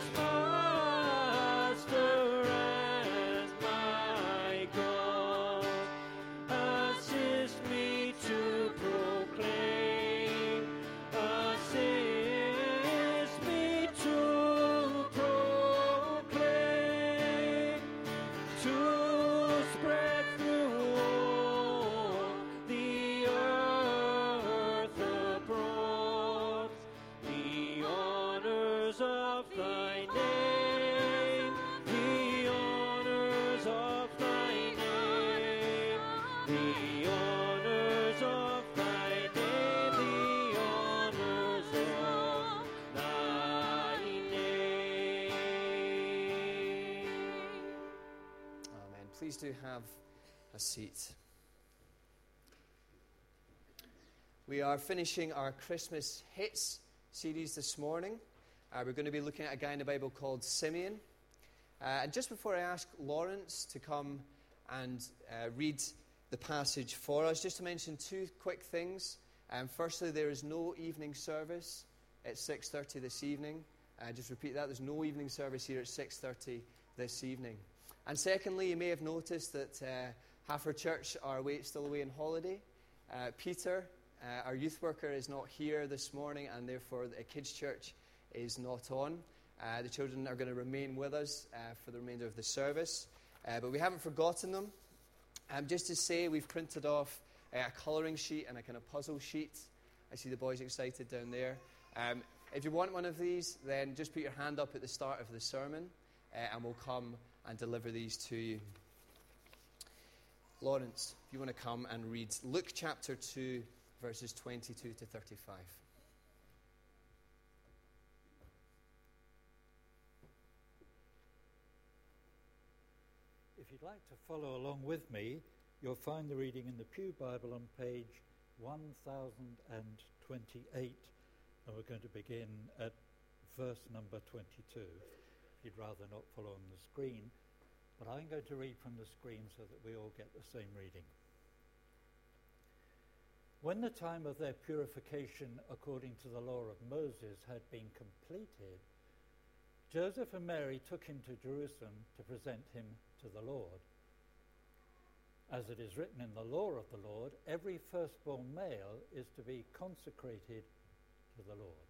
Christmas. Do have a seat. We are finishing our Christmas hits series this morning. Uh, we're going to be looking at a guy in the Bible called Simeon. Uh, and just before I ask Lawrence to come and uh, read the passage for us, just to mention two quick things. Um, firstly, there is no evening service at 6:30 this evening. Uh, just repeat that. There's no evening service here at 6:30 this evening. And secondly, you may have noticed that uh, half our church are away, still away on holiday. Uh, Peter, uh, our youth worker, is not here this morning, and therefore the kids' church is not on. Uh, the children are going to remain with us uh, for the remainder of the service. Uh, but we haven't forgotten them. Um, just to say, we've printed off a colouring sheet and a kind of puzzle sheet. I see the boys excited down there. Um, if you want one of these, then just put your hand up at the start of the sermon, and we'll come and deliver these to you. Lawrence, if you want to come and read Luke chapter 2, verses 22 to 35. If you'd like to follow along with me, you'll find the reading in the Pew Bible on page 1028, and we're going to begin at verse number 22 you'd rather not follow on the screen, but I'm going to read from the screen so that we all get the same reading. When the time of their purification according to the law of Moses had been completed, Joseph and Mary took him to Jerusalem to present him to the Lord. As it is written in the law of the Lord, every firstborn male is to be consecrated to the Lord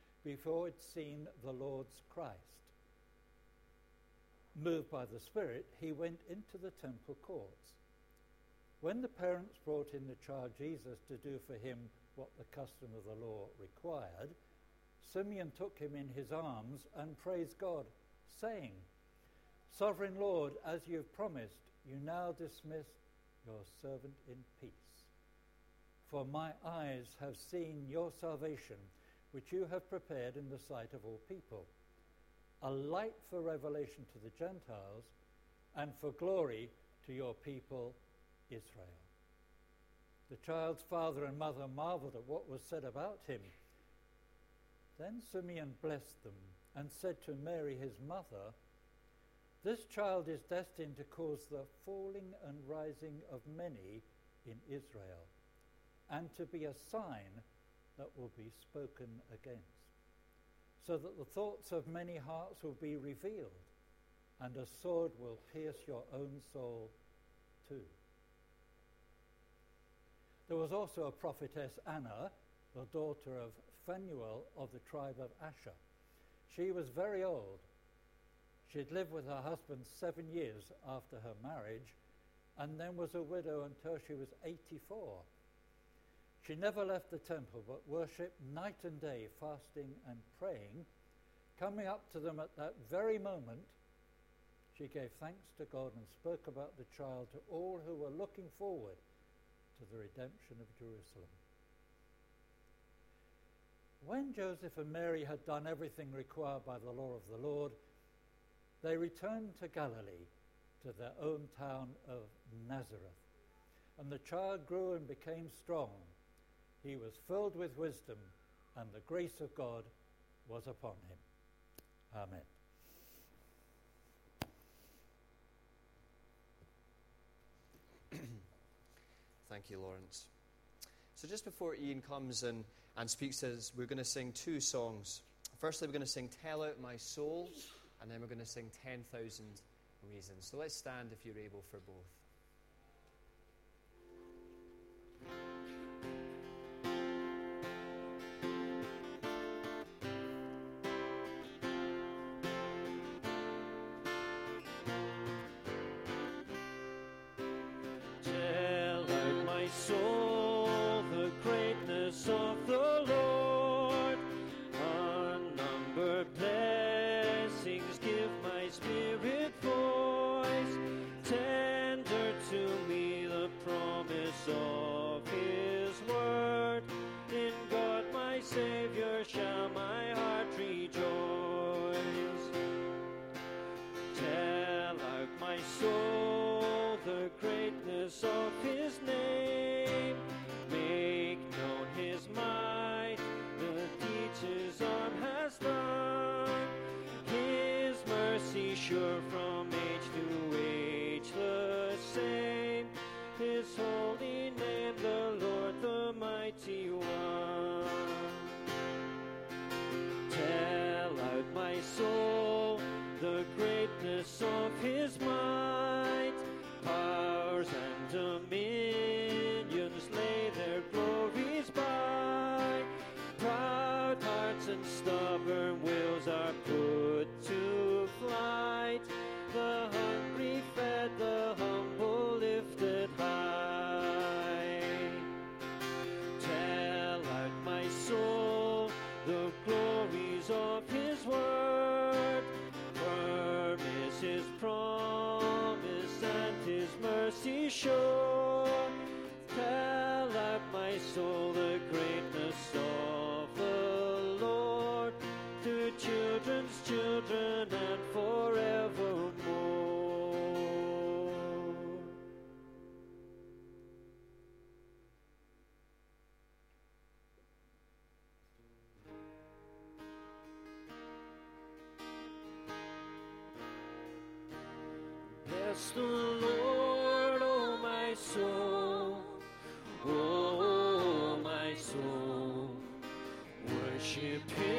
before he'd seen the Lord's Christ. Moved by the Spirit, he went into the temple courts. When the parents brought in the child Jesus to do for him what the custom of the law required, Simeon took him in his arms and praised God, saying, Sovereign Lord, as you've promised, you now dismiss your servant in peace. For my eyes have seen your salvation which you have prepared in the sight of all people, a light for revelation to the Gentiles and for glory to your people Israel. The child's father and mother marveled at what was said about him. Then Simeon blessed them and said to Mary, his mother, This child is destined to cause the falling and rising of many in Israel, and to be a sign that will be spoken against, so that the thoughts of many hearts will be revealed, and a sword will pierce your own soul too. There was also a prophetess Anna, the daughter of Phanuel of the tribe of Asher. She was very old. She had lived with her husband seven years after her marriage and then was a widow until she was 84. She never left the temple, but worshipped night and day, fasting and praying. Coming up to them at that very moment, she gave thanks to God and spoke about the child to all who were looking forward to the redemption of Jerusalem. When Joseph and Mary had done everything required by the law of the Lord, they returned to Galilee, to their own town of Nazareth. And the child grew and became strong. He was filled with wisdom, and the grace of God was upon him. Amen. Thank you, Lawrence. So, just before Ian comes and, and speaks to us, we're going to sing two songs. Firstly, we're going to sing Tell Out My Soul, and then we're going to sing 10,000 Reasons. So, let's stand if you're able for both. soy. sure from The Lord, oh my soul, oh my soul, worship His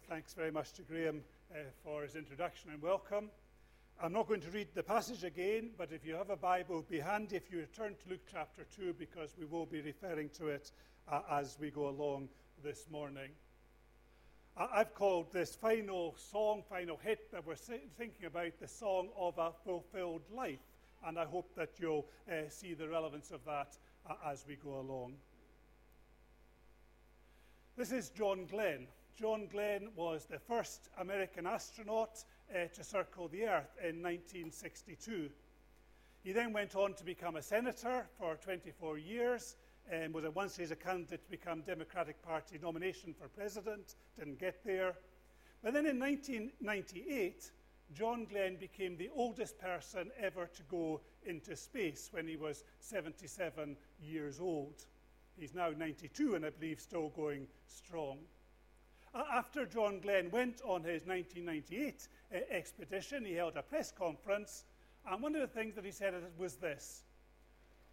Thanks very much to Graham uh, for his introduction and welcome. I'm not going to read the passage again, but if you have a Bible, be handy if you return to Luke chapter 2 because we will be referring to it uh, as we go along this morning. I- I've called this final song, final hit that we're thinking about the song of a fulfilled life, and I hope that you'll uh, see the relevance of that uh, as we go along. This is John Glenn. John Glenn was the first American astronaut uh, to circle the Earth in 1962. He then went on to become a senator for 24 years and was at one stage a candidate to become Democratic Party nomination for president, didn't get there. But then in 1998, John Glenn became the oldest person ever to go into space when he was 77 years old. He's now 92 and I believe still going strong. After John Glenn went on his 1998 uh, expedition, he held a press conference, and one of the things that he said was this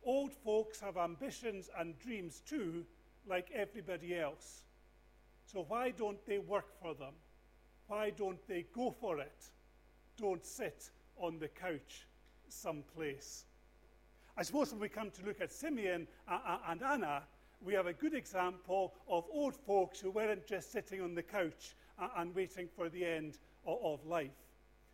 Old folks have ambitions and dreams too, like everybody else. So why don't they work for them? Why don't they go for it? Don't sit on the couch someplace. I suppose when we come to look at Simeon a- a- and Anna, we have a good example of old folks who weren't just sitting on the couch a- and waiting for the end of life.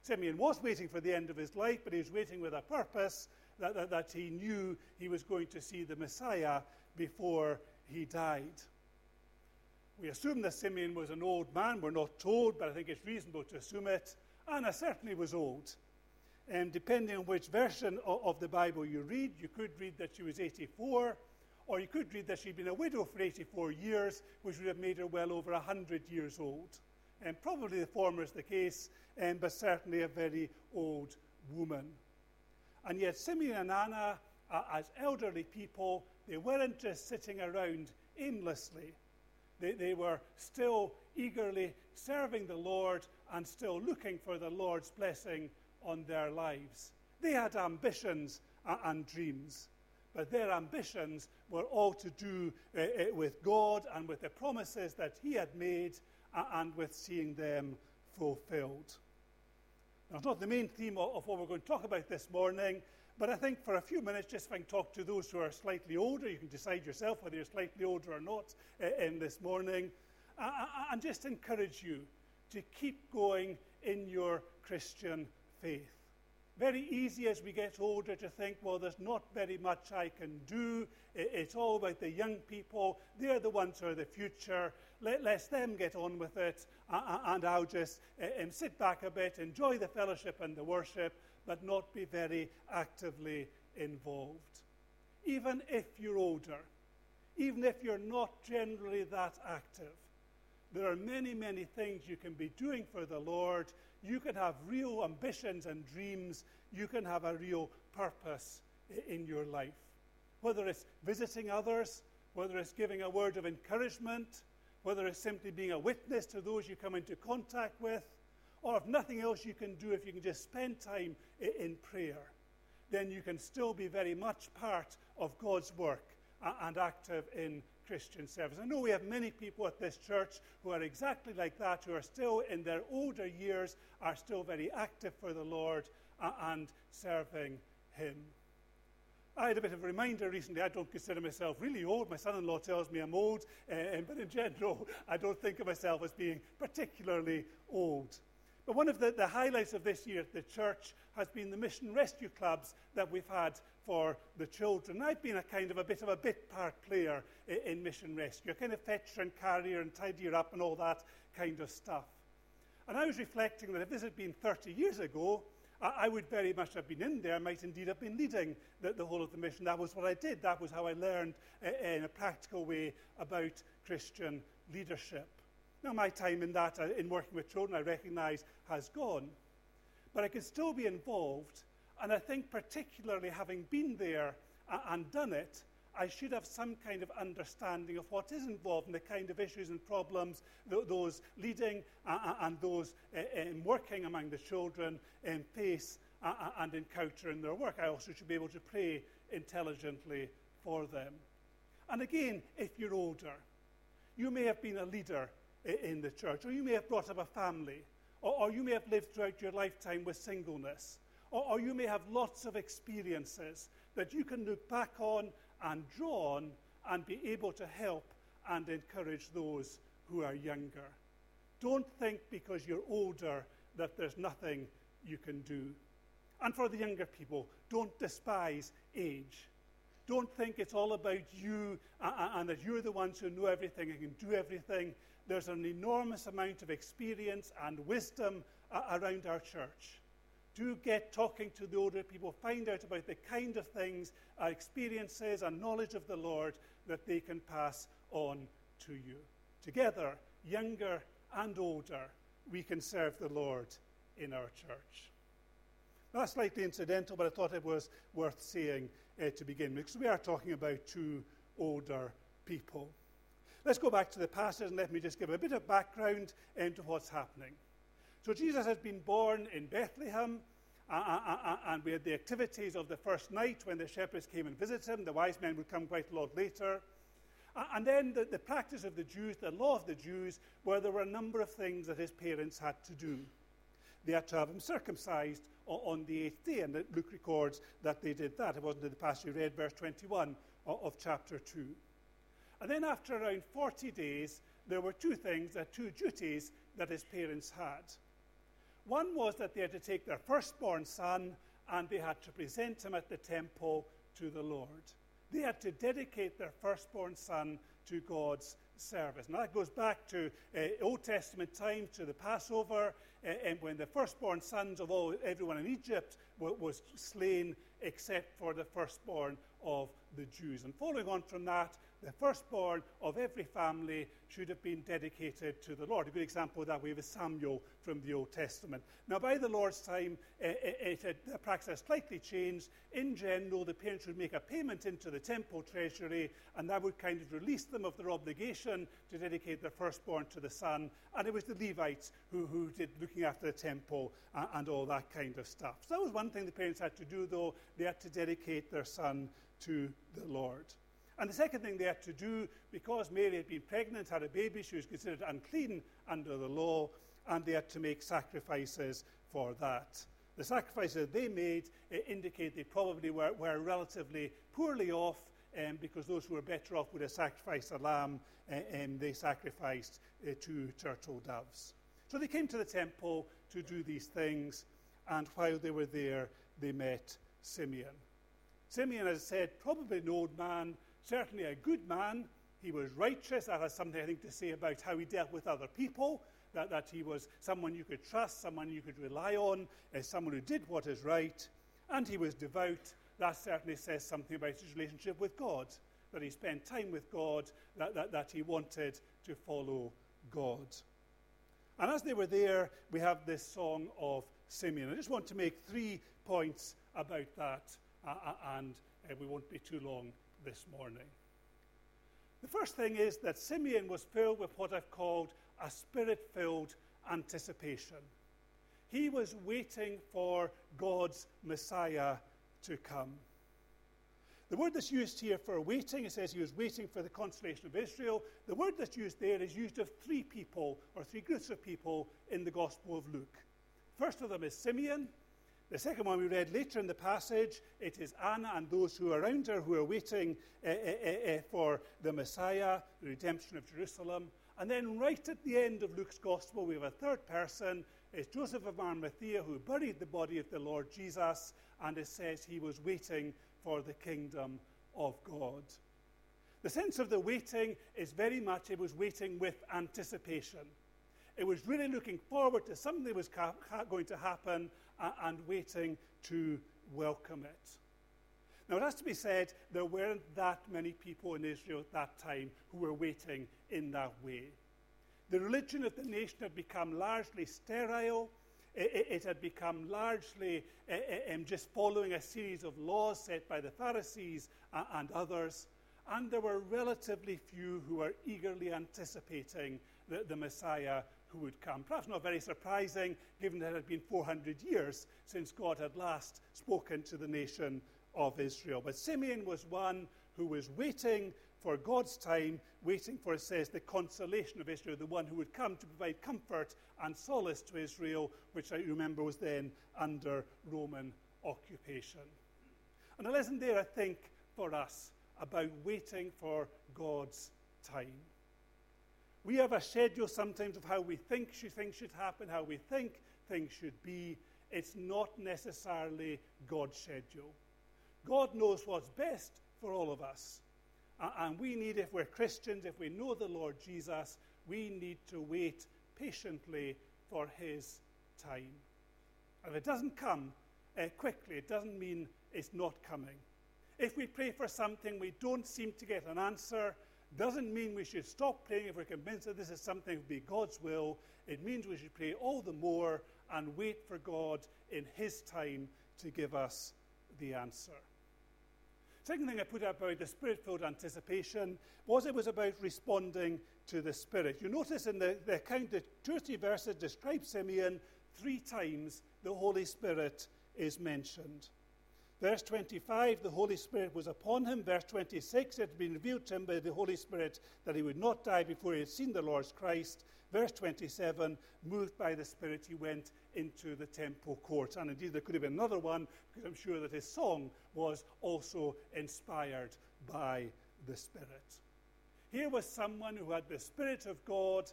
Simeon was waiting for the end of his life, but he was waiting with a purpose that, that, that he knew he was going to see the Messiah before he died. We assume that Simeon was an old man. We're not told, but I think it's reasonable to assume it. Anna certainly was old. And depending on which version of, of the Bible you read, you could read that she was 84, or you could read that she'd been a widow for 84 years, which would have made her well over 100 years old. And probably the former is the case, um, but certainly a very old woman. And yet, Simeon and Anna, uh, as elderly people, they weren't just sitting around aimlessly. They, they were still eagerly serving the Lord and still looking for the Lord's blessing on their lives. They had ambitions and dreams, but their ambitions were all to do uh, uh, with God and with the promises that He had made and with seeing them fulfilled. Now, it's not the main theme of, of what we're going to talk about this morning, but I think for a few minutes, just I can talk to those who are slightly older, you can decide yourself whether you're slightly older or not uh, in this morning, uh, and just encourage you to keep going in your Christian faith. Very easy as we get older to think, well, there's not very much I can do. It's all about the young people. They're the ones who are the future. Let, let them get on with it, and I'll just um, sit back a bit, enjoy the fellowship and the worship, but not be very actively involved. Even if you're older, even if you're not generally that active, there are many, many things you can be doing for the Lord. You can have real ambitions and dreams. You can have a real purpose in your life. Whether it's visiting others, whether it's giving a word of encouragement, whether it's simply being a witness to those you come into contact with, or if nothing else you can do, if you can just spend time in prayer, then you can still be very much part of God's work and active in Christian service. I know we have many people at this church who are exactly like that, who are still in their older years, are still very active for the Lord a- and serving Him. I had a bit of a reminder recently. I don't consider myself really old. My son in law tells me I'm old, uh, but in general, I don't think of myself as being particularly old. But one of the, the highlights of this year at the church has been the mission rescue clubs that we've had for the children. I've been a kind of a bit of a bit part player in, in mission rescue, a kind of fetcher and carrier and tidier up and all that kind of stuff. And I was reflecting that if this had been 30 years ago, I, I would very much have been in there, might indeed have been leading the, the whole of the mission. That was what I did. That was how I learned uh, in a practical way about Christian leadership. Now, my time in that, uh, in working with children, I recognize has gone. but I can still be involved. And I think, particularly having been there uh, and done it, I should have some kind of understanding of what is involved in the kind of issues and problems those leading uh, uh, and those um, working among the children face and encounter in their work. I also should be able to pray intelligently for them. And again, if you're older, you may have been a leader in the church, or you may have brought up a family, or you may have lived throughout your lifetime with singleness, or, or you may have lots of experiences that you can look back on and draw on and be able to help and encourage those who are younger. Don't think because you're older that there's nothing you can do. And for the younger people, don't despise age. Don't think it's all about you and that you're the ones who know everything and can do everything. There's an enormous amount of experience and wisdom uh, around our church. Do get talking to the older people, find out about the kind of things, uh, experiences, and knowledge of the Lord that they can pass on to you. Together, younger and older, we can serve the Lord in our church. That's slightly incidental, but I thought it was worth saying uh, to begin with, because we are talking about two older people. Let's go back to the passage and let me just give a bit of background into what's happening. So, Jesus has been born in Bethlehem, and we had the activities of the first night when the shepherds came and visited him. The wise men would come quite a lot later. And then the, the, practice of the Jews, the law of the Jews, where there were a number of things that his parents had to do. They had to have him circumcised on the eighth day. And Luke records that they did that. It wasn't in the passage you read, verse 21 of chapter 2. And then, after around 40 days, there were two things, uh, two duties that his parents had. One was that they had to take their firstborn son and they had to present him at the temple to the Lord. They had to dedicate their firstborn son to God's service. Now that goes back to uh, Old Testament times, to the Passover, uh, and when the firstborn sons of all everyone in Egypt w- was slain, except for the firstborn of the Jews. And following on from that, the firstborn of every family should have been dedicated to the Lord. A good example of that we have is Samuel from the Old Testament. Now, by the Lord's time, eh, eh, eh, it, it, it, the practice has slightly changed. In general, the parents would make a payment into the temple treasury, and that would kind of release them of their obligation to dedicate their firstborn to the son. And it was the Levites who, who did looking after the temple and, and all that kind of stuff. So that was one thing the parents had to do, though. They had to dedicate their son to the Lord. And the second thing they had to do, because Mary had been pregnant, had a baby, she was considered unclean under the law, and they had to make sacrifices for that. The sacrifices they made uh, indicate they probably were, were relatively poorly off um, because those who were better off would have sacrificed a lamb uh, and they sacrificed uh, two turtle doves. So they came to the temple to do these things, and while they were there, they met Simeon. Simeon, as I said, probably an old man, certainly a good man. He was righteous. That has something, I think, to say about how he dealt with other people. That, that he was someone you could trust, someone you could rely on, as someone who did what is right. And he was devout. That certainly says something about his relationship with God, that he spent time with God, that, that, that he wanted to follow God. And as they were there, we have this song of Simeon. I just want to make three points about that, uh, uh and uh, we won't be too long this morning. The first thing is that Simeon was filled with what I've called a spirit filled anticipation. He was waiting for God's Messiah to come. The word that's used here for waiting, it says he was waiting for the consolation of Israel. The word that's used there is used of three people or three groups of people in the Gospel of Luke. First of them is Simeon, the second one we read later in the passage, it is Anna and those who are around her who are waiting uh, uh, uh, for the Messiah, the redemption of Jerusalem. And then, right at the end of Luke's Gospel, we have a third person. It's Joseph of Arimathea who buried the body of the Lord Jesus, and it says he was waiting for the kingdom of God. The sense of the waiting is very much it was waiting with anticipation. It was really looking forward to something that was ca- going to happen and waiting to welcome it. Now, it has to be said, there weren't that many people in Israel at that time who were waiting in that way. The religion of the nation had become largely sterile. it, had become largely um, just following a series of laws set by the Pharisees and, others. And there were relatively few who were eagerly anticipating the Messiah who would come. Perhaps not very surprising, given that it had been 400 years since God had last spoken to the nation of Israel. But Simeon was one who was waiting for God's time, waiting for, it says, the consolation of Israel, the one who would come to provide comfort and solace to Israel, which I remember was then under Roman occupation. And a lesson there, I think, for us about waiting for God's time. We have a schedule sometimes of how we think things should happen, how we think things should be. It's not necessarily God's schedule. God knows what's best for all of us. And we need, if we're Christians, if we know the Lord Jesus, we need to wait patiently for his time. And if it doesn't come uh, quickly, it doesn't mean it's not coming. If we pray for something we don't seem to get an answer, doesn't mean we should stop praying if we're convinced that this is something to be God's will. It means we should pray all the more and wait for God in His time to give us the answer. Second thing I put up about the spirit filled anticipation was it was about responding to the Spirit. You notice in the, the account that two or three verses describe Simeon, three times the Holy Spirit is mentioned. Verse 25, the Holy Spirit was upon him. Verse 26, it had been revealed to him by the Holy Spirit that he would not die before he had seen the Lord's Christ. Verse 27, moved by the Spirit, he went into the temple courts. And indeed, there could have been another one, because I'm sure that his song was also inspired by the Spirit. Here was someone who had the Spirit of God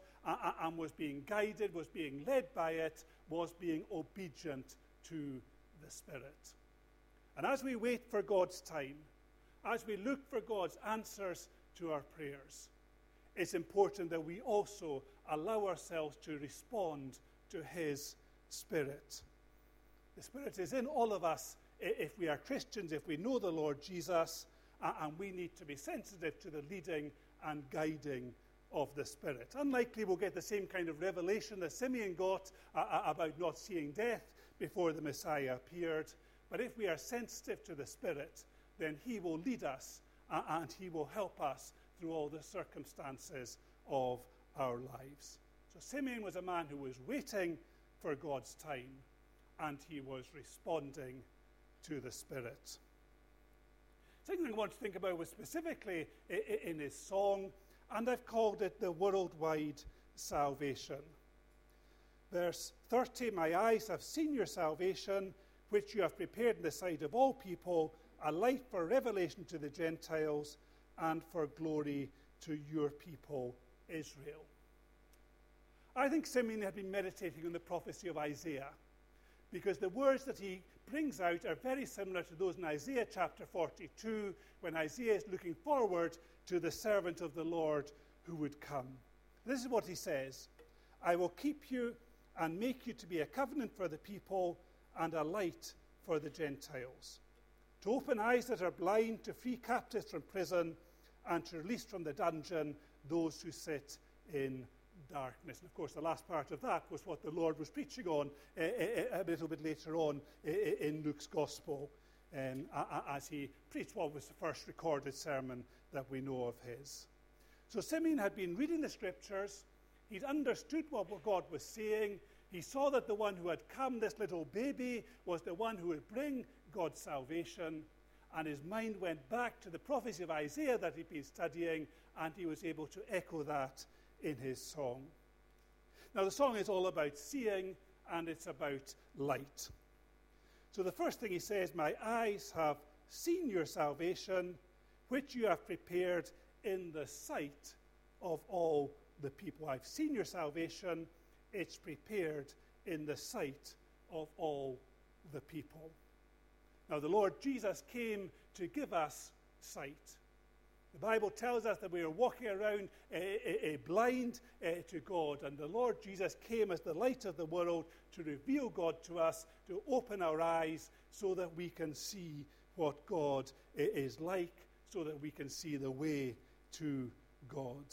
and was being guided, was being led by it, was being obedient to the Spirit. And as we wait for God's time, as we look for God's answers to our prayers, it's important that we also allow ourselves to respond to His Spirit. The Spirit is in all of us if we are Christians, if we know the Lord Jesus, and we need to be sensitive to the leading and guiding of the Spirit. Unlikely we'll get the same kind of revelation that Simeon got about not seeing death before the Messiah appeared. But if we are sensitive to the Spirit, then He will lead us uh, and He will help us through all the circumstances of our lives. So Simeon was a man who was waiting for God's time and he was responding to the Spirit. Thing I want to think about was specifically in his song, and I've called it the worldwide salvation. Verse 30 My eyes have seen your salvation which you have prepared in the sight of all people, a light for revelation to the Gentiles and for glory to your people, Israel. I think Simeon had been meditating on the prophecy of Isaiah because the words that he brings out are very similar to those in Isaiah chapter 42 when Isaiah is looking forward to the servant of the Lord who would come. This is what he says I will keep you and make you to be a covenant for the people and a light for the Gentiles, to open eyes that are blind, to free captives from prison, and to release from the dungeon those who sit in darkness. And of course, the last part of that was what the Lord was preaching on uh, a little bit later on in Luke's Gospel, um, as he preached what was the first recorded sermon that we know of his. So Simeon had been reading the scriptures, he'd understood what God was saying, he saw that the one who had come, this little baby, was the one who would bring God's salvation. And his mind went back to the prophecy of Isaiah that he'd been studying, and he was able to echo that in his song. Now, the song is all about seeing and it's about light. So, the first thing he says, My eyes have seen your salvation, which you have prepared in the sight of all the people. I've seen your salvation it's prepared in the sight of all the people. Now, the Lord Jesus came to give us sight. The Bible tells us that we are walking around a, a blind uh, to God, and the Lord Jesus came as the light of the world to reveal God to us, to open our eyes so that we can see what God is like, so that we can see the way to God.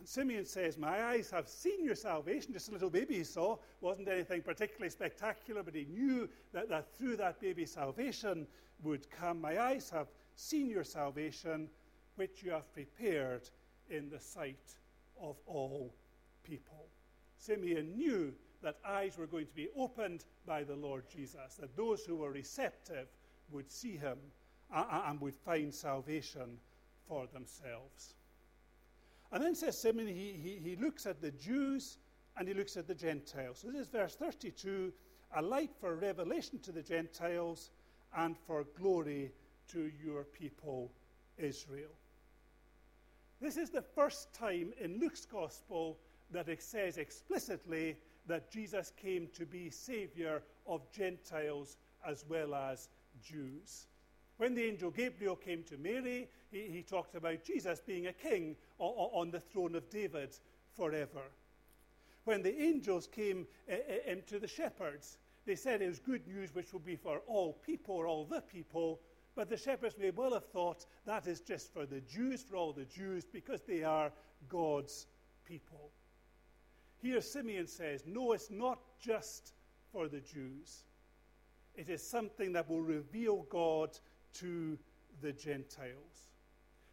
And Simeon says, My eyes have seen your salvation. Just a little baby he saw. Wasn't anything particularly spectacular, but he knew that, that through that baby salvation would come. My eyes have seen your salvation, which you have prepared in the sight of all people. Simeon knew that eyes were going to be opened by the Lord Jesus, that those who were receptive would see him and would find salvation for themselves. And then says Simeon, he, he, he looks at the Jews and he looks at the Gentiles. So this is verse 32 a light for revelation to the Gentiles and for glory to your people Israel. This is the first time in Luke's gospel that it says explicitly that Jesus came to be Savior of Gentiles as well as Jews. When the angel Gabriel came to Mary, he, he talked about Jesus being a king on the throne of David forever. When the angels came uh, uh, to the shepherds, they said it was good news which will be for all people or all the people. But the shepherds may well have thought that is just for the Jews, for all the Jews, because they are God's people. Here, Simeon says, No, it's not just for the Jews. It is something that will reveal God to the Gentiles.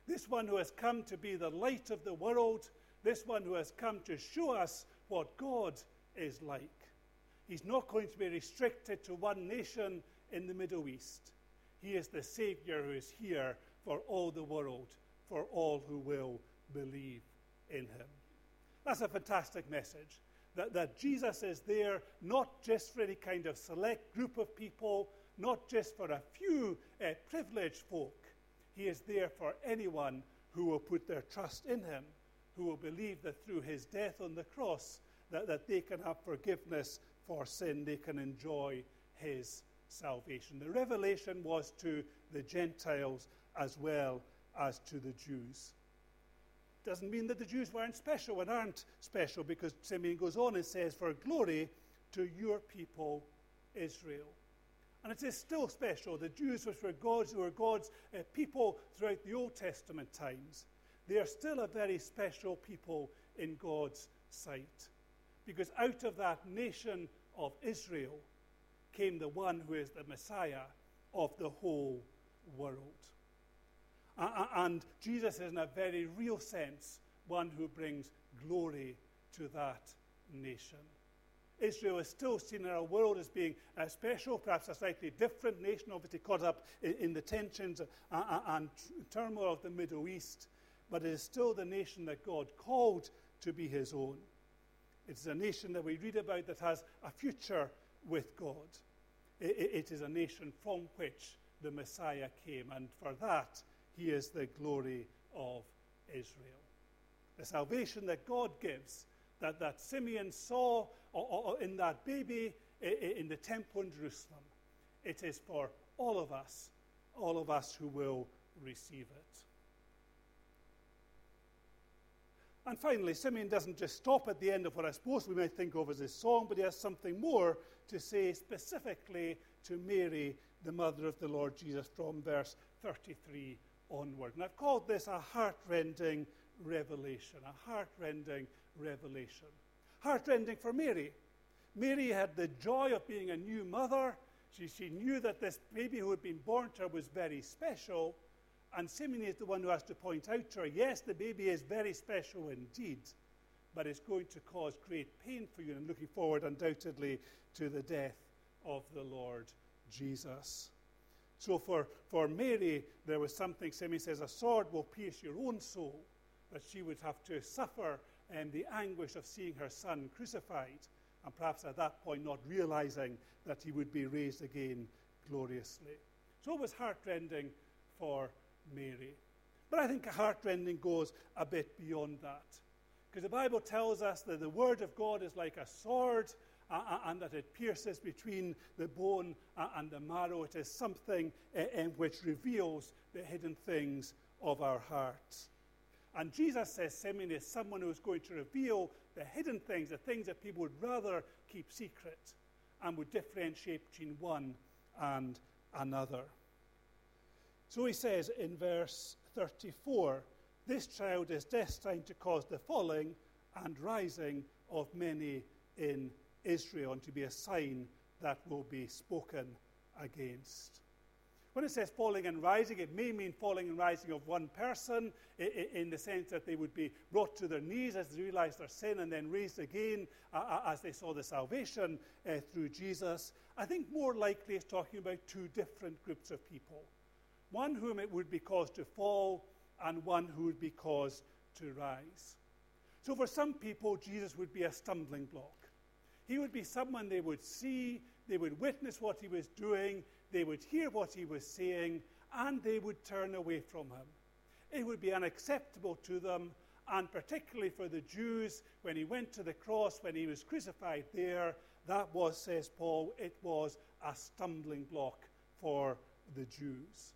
This one who has come to be the light of the world, this one who has come to show us what God is like. He's not going to be restricted to one nation in the Middle East. He is the Savior who is here for all the world, for all who will believe in him. That's a fantastic message. That, that Jesus is there not just for any kind of select group of people, not just for a few uh, privileged folk. He is there for anyone who will put their trust in him, who will believe that through his death on the cross, that, that they can have forgiveness for sin, they can enjoy his salvation. The revelation was to the Gentiles as well as to the Jews doesn't mean that the Jews weren't special and aren't special because Simeon goes on and says, For glory to your people, Israel. And it is still special. The Jews, which were God's, who were God's uh, people throughout the Old Testament times, they are still a very special people in God's sight. Because out of that nation of Israel came the one who is the Messiah of the whole world. And Jesus is, in a very real sense, one who brings glory to that nation. Israel is still seen in our world as being a special, perhaps a slightly different nation, obviously caught up in, in the tensions uh, uh, and turmoil of the Middle East, but it is still the nation that God called to be his own. It is a nation that we read about that has a future with God. it, it is a nation from which the Messiah came, and for that, he is the glory of Israel. The salvation that God gives, that, that Simeon saw in that baby in the temple in Jerusalem, it is for all of us, all of us who will receive it. And finally, Simeon doesn't just stop at the end of what I suppose we might think of as his song, but he has something more to say specifically to Mary, the mother of the Lord Jesus, from verse 33 onward. And I've called this a heartrending revelation, a heartrending revelation. Heartrending for Mary. Mary had the joy of being a new mother. She, she knew that this baby who had been born to her was very special. And Simeon is the one who has to point out to her yes, the baby is very special indeed, but it's going to cause great pain for you. And looking forward, undoubtedly, to the death of the Lord Jesus. So for, for Mary, there was something, Simeon says, a sword will pierce your own soul, that she would have to suffer um, the anguish of seeing her son crucified, and perhaps at that point not realizing that he would be raised again gloriously. So it was heartrending for Mary. But I think heartrending goes a bit beyond that. Because the Bible tells us that the Word of God is like a sword uh, and that it pierces between the bone and the marrow. It is something uh, which reveals the hidden things of our hearts. And Jesus says Simeon is someone who is going to reveal the hidden things, the things that people would rather keep secret, and would differentiate between one and another. So he says in verse 34 this child is destined to cause the falling and rising of many in Israel and to be a sign that will be spoken against. When it says falling and rising, it may mean falling and rising of one person in the sense that they would be brought to their knees as they realized their sin and then raised again as they saw the salvation uh, through Jesus. I think more likely it's talking about two different groups of people one whom it would be caused to fall, and one who would be caused to rise. So for some people, Jesus would be a stumbling block. He would be someone they would see, they would witness what he was doing, they would hear what he was saying, and they would turn away from him. It would be unacceptable to them, and particularly for the Jews, when he went to the cross, when he was crucified there, that was, says Paul, it was a stumbling block for the Jews.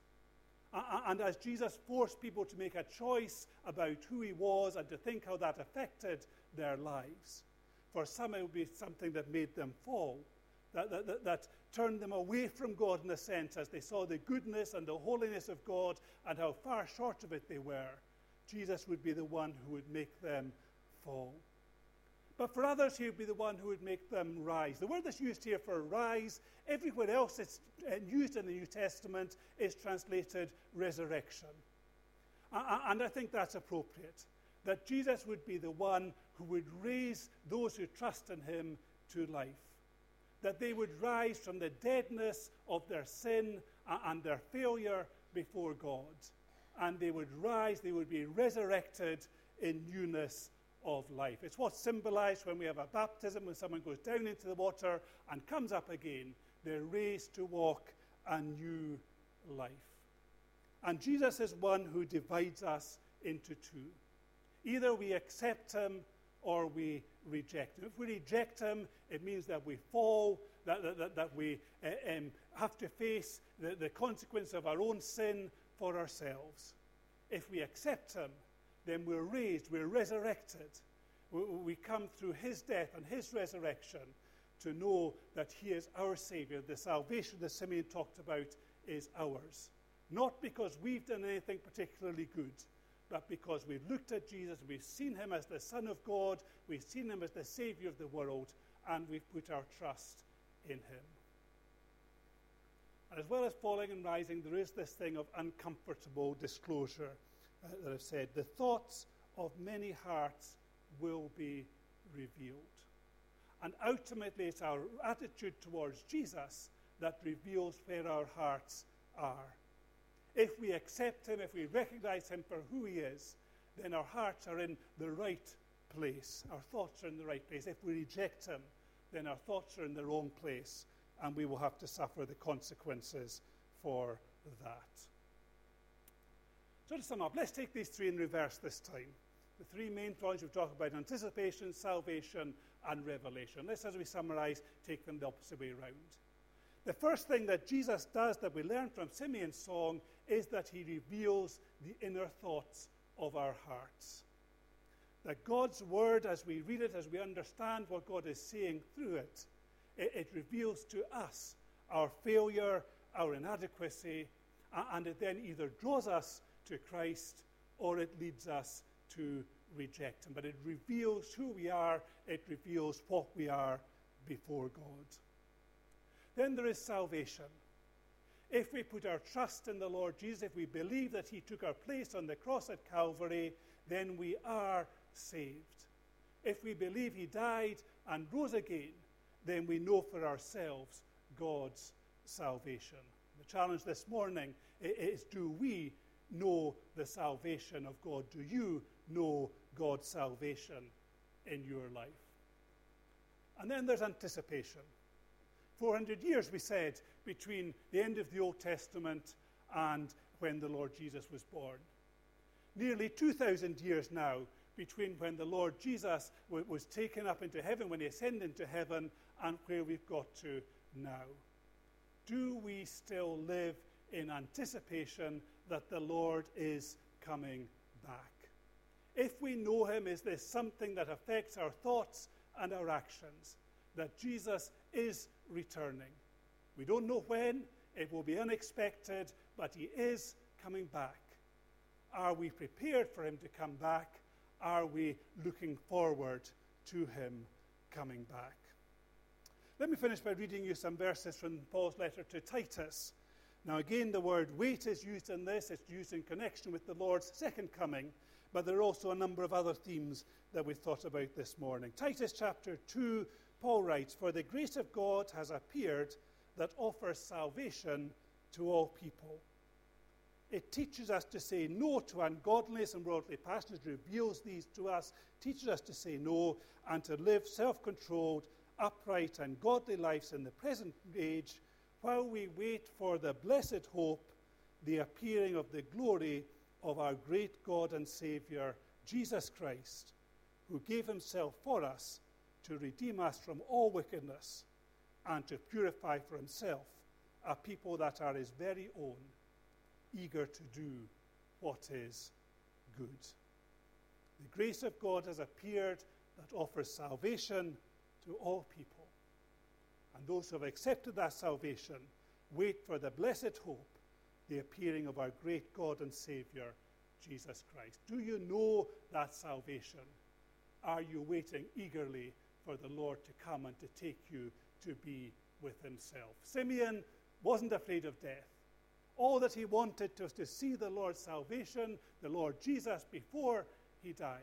And as Jesus forced people to make a choice about who he was and to think how that affected their lives, for some it would be something that made them fall, that, that, that, turned them away from God in a sense as they saw the goodness and the holiness of God and how far short of it they were. Jesus would be the one who would make them fall. But for others, he would be the one who would make them rise. The word that's used here for rise, everywhere else it's uh, used in the New Testament, is translated resurrection. And I think that's appropriate. That Jesus would be the one who would raise those who trust in him to life. That they would rise from the deadness of their sin and their failure before God. And they would rise, they would be resurrected in newness of life. It's what's symbolized when we have a baptism, when someone goes down into the water and comes up again. They're raised to walk a new life. And Jesus is one who divides us into two. Either we accept him or we reject him. If we reject him, it means that we fall, that, that, that we uh, um, have to face the, the consequence of our own sin for ourselves. If we accept him, then we're raised, we're resurrected. We, we come through his death and his resurrection to know that he is our Savior. The salvation that Simeon talked about is ours. Not because we've done anything particularly good, but because we've looked at Jesus, we've seen him as the Son of God, we've seen him as the Savior of the world, and we've put our trust in him. And as well as falling and rising, there is this thing of uncomfortable disclosure uh, that I've said. The thoughts of many hearts will be revealed. And ultimately, it's our attitude towards Jesus that reveals where our hearts are. If we accept Him, if we recognize Him for who He is, then our hearts are in the right place. Our thoughts are in the right place. If we reject Him, then our thoughts are in the wrong place, and we will have to suffer the consequences for that. So to sum up, let's take these three in reverse this time. The three main points we've talked about anticipation, salvation, and revelation. Let's, as we summarize, take them the opposite way around. The first thing that Jesus does that we learn from Simeon's song is that he reveals the inner thoughts of our hearts. That God's word, as we read it, as we understand what God is saying through it, it, it reveals to us our failure, our inadequacy, and it then either draws us to Christ or it leads us to reject Him. But it reveals who we are, it reveals what we are before God. Then there is salvation. If we put our trust in the Lord Jesus, if we believe that He took our place on the cross at Calvary, then we are saved. If we believe He died and rose again, then we know for ourselves God's salvation. The challenge this morning is do we know the salvation of God? Do you know God's salvation in your life? And then there's anticipation. 400 years, we said, between the end of the Old Testament and when the Lord Jesus was born. Nearly 2,000 years now between when the Lord Jesus w- was taken up into heaven, when he ascended into heaven, and where we've got to now. Do we still live in anticipation that the Lord is coming back. If we know Him, is this something that affects our thoughts and our actions? That Jesus is returning. We don't know when, it will be unexpected, but He is coming back. Are we prepared for him to come back? Are we looking forward to him coming back? Let me finish by reading you some verses from Paul's letter to Titus. Now, again, the word wait is used in this. It's used in connection with the Lord's second coming, but there are also a number of other themes that we thought about this morning. Titus chapter 2, Paul writes, For the grace of God has appeared that offers salvation to all people. It teaches us to say no to ungodliness and worldly passions, reveals these to us, teaches us to say no, and to live self controlled, upright, and godly lives in the present age while we wait for the blessed hope, the appearing of the glory of our great God and Saviour, Jesus Christ, who gave himself for us to redeem us from all wickedness and to purify for himself a people that are his very own, eager to do what is good. The grace of God has appeared that offers salvation to all people. And those who have accepted that salvation wait for the blessed hope, the appearing of our great God and Savior, Jesus Christ. Do you know that salvation? Are you waiting eagerly for the Lord to come and to take you to be with Himself? Simeon wasn't afraid of death. All that he wanted was to see the Lord's salvation, the Lord Jesus, before he died.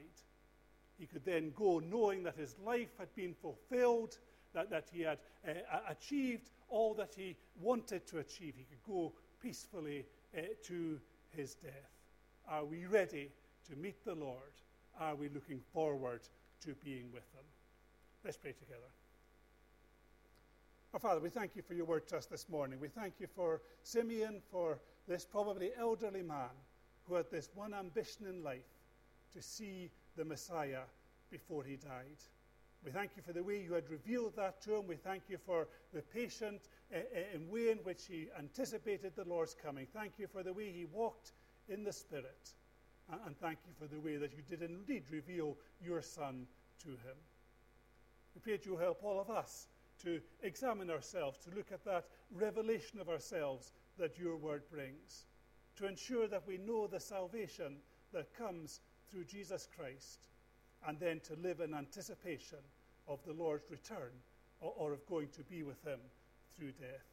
He could then go knowing that his life had been fulfilled that, that he had uh, achieved all that he wanted to achieve. He could go peacefully uh, to his death. Are we ready to meet the Lord? Are we looking forward to being with him? Let's pray together. Our Father, we thank you for your word to us this morning. We thank you for Simeon, for this probably elderly man who had this one ambition in life to see the Messiah before he died. We thank you for the way you had revealed that to him. We thank you for the patient uh, way in which he anticipated the Lord's coming. Thank you for the way he walked in the Spirit. And thank you for the way that you did indeed reveal your Son to him. We pray that you help all of us to examine ourselves, to look at that revelation of ourselves that your word brings, to ensure that we know the salvation that comes through Jesus Christ and then to live in anticipation of the Lord's return or, or, of going to be with Him through death.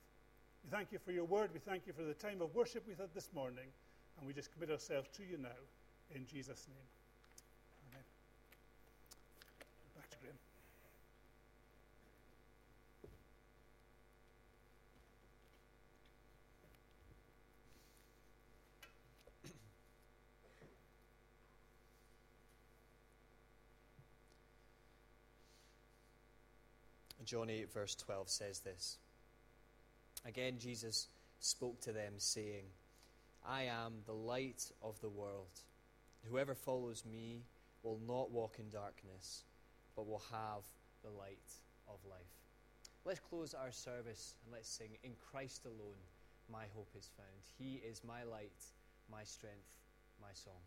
We thank you for your word. We thank you for the time of worship we've had this morning. And we just commit ourselves to you now in Jesus' name. John 8, verse 12 says this. Again, Jesus spoke to them, saying, I am the light of the world. Whoever follows me will not walk in darkness, but will have the light of life. Let's close our service and let's sing, In Christ alone, my hope is found. He is my light, my strength, my song.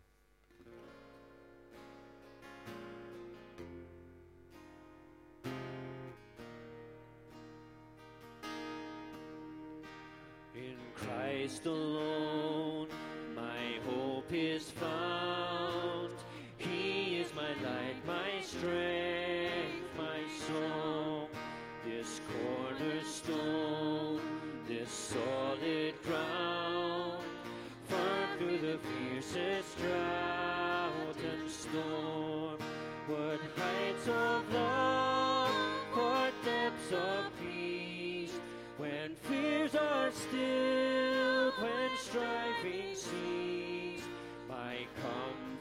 Christ alone, my hope is found.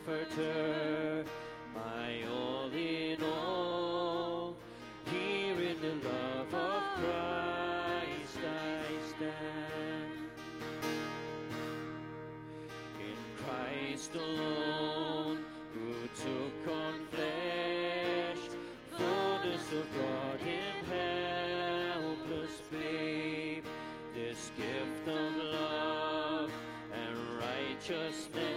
Comforter, my all in all. Here in the love of Christ I stand. In Christ alone, who took on flesh, fullness of God in helpless babe, this gift of love and righteousness,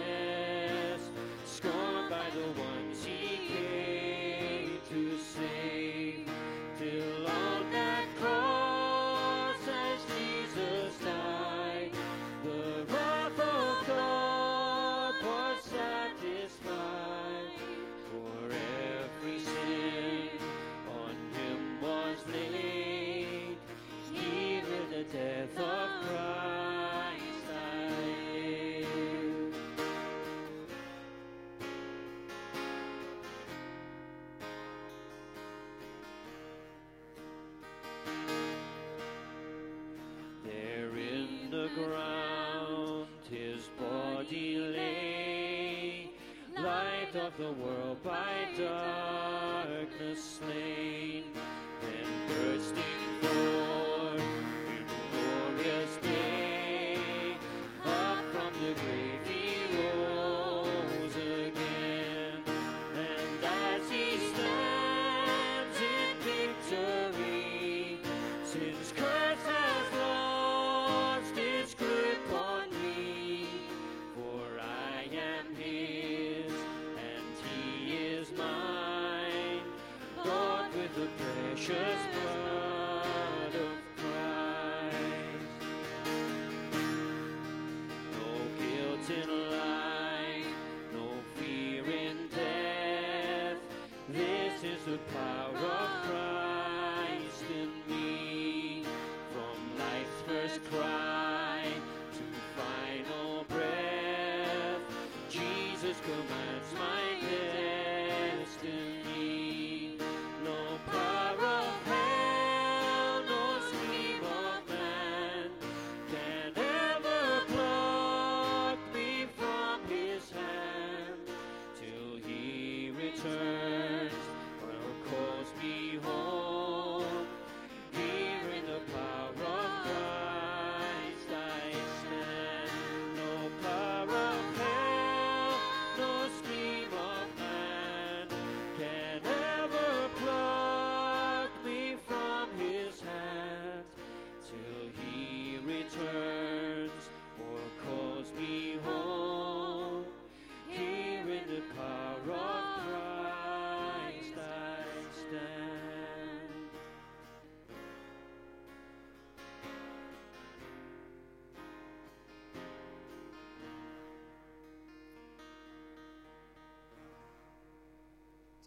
of the world by darkness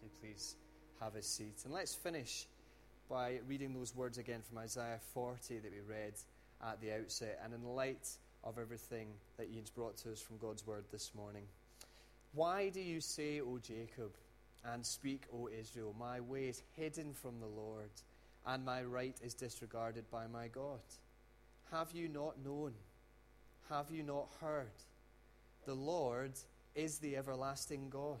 Do please have a seat. And let's finish by reading those words again from Isaiah 40 that we read at the outset, and in light of everything that Ian's brought to us from God's word this morning. Why do you say, O Jacob, and speak, O Israel, my way is hidden from the Lord, and my right is disregarded by my God? Have you not known? Have you not heard? The Lord is the everlasting God,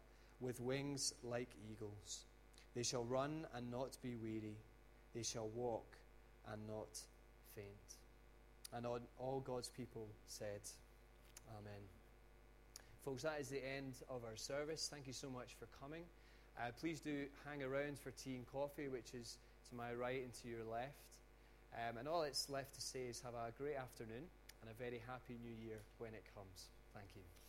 with wings like eagles. They shall run and not be weary. They shall walk and not faint. And all, God's people said, Amen. Folks, that is the end of our service. Thank you so much for coming. Uh, please do hang around for tea and coffee, which is to my right and to your left. Um, and all it's left to say is have a great afternoon and a very happy new year when it comes. Thank you.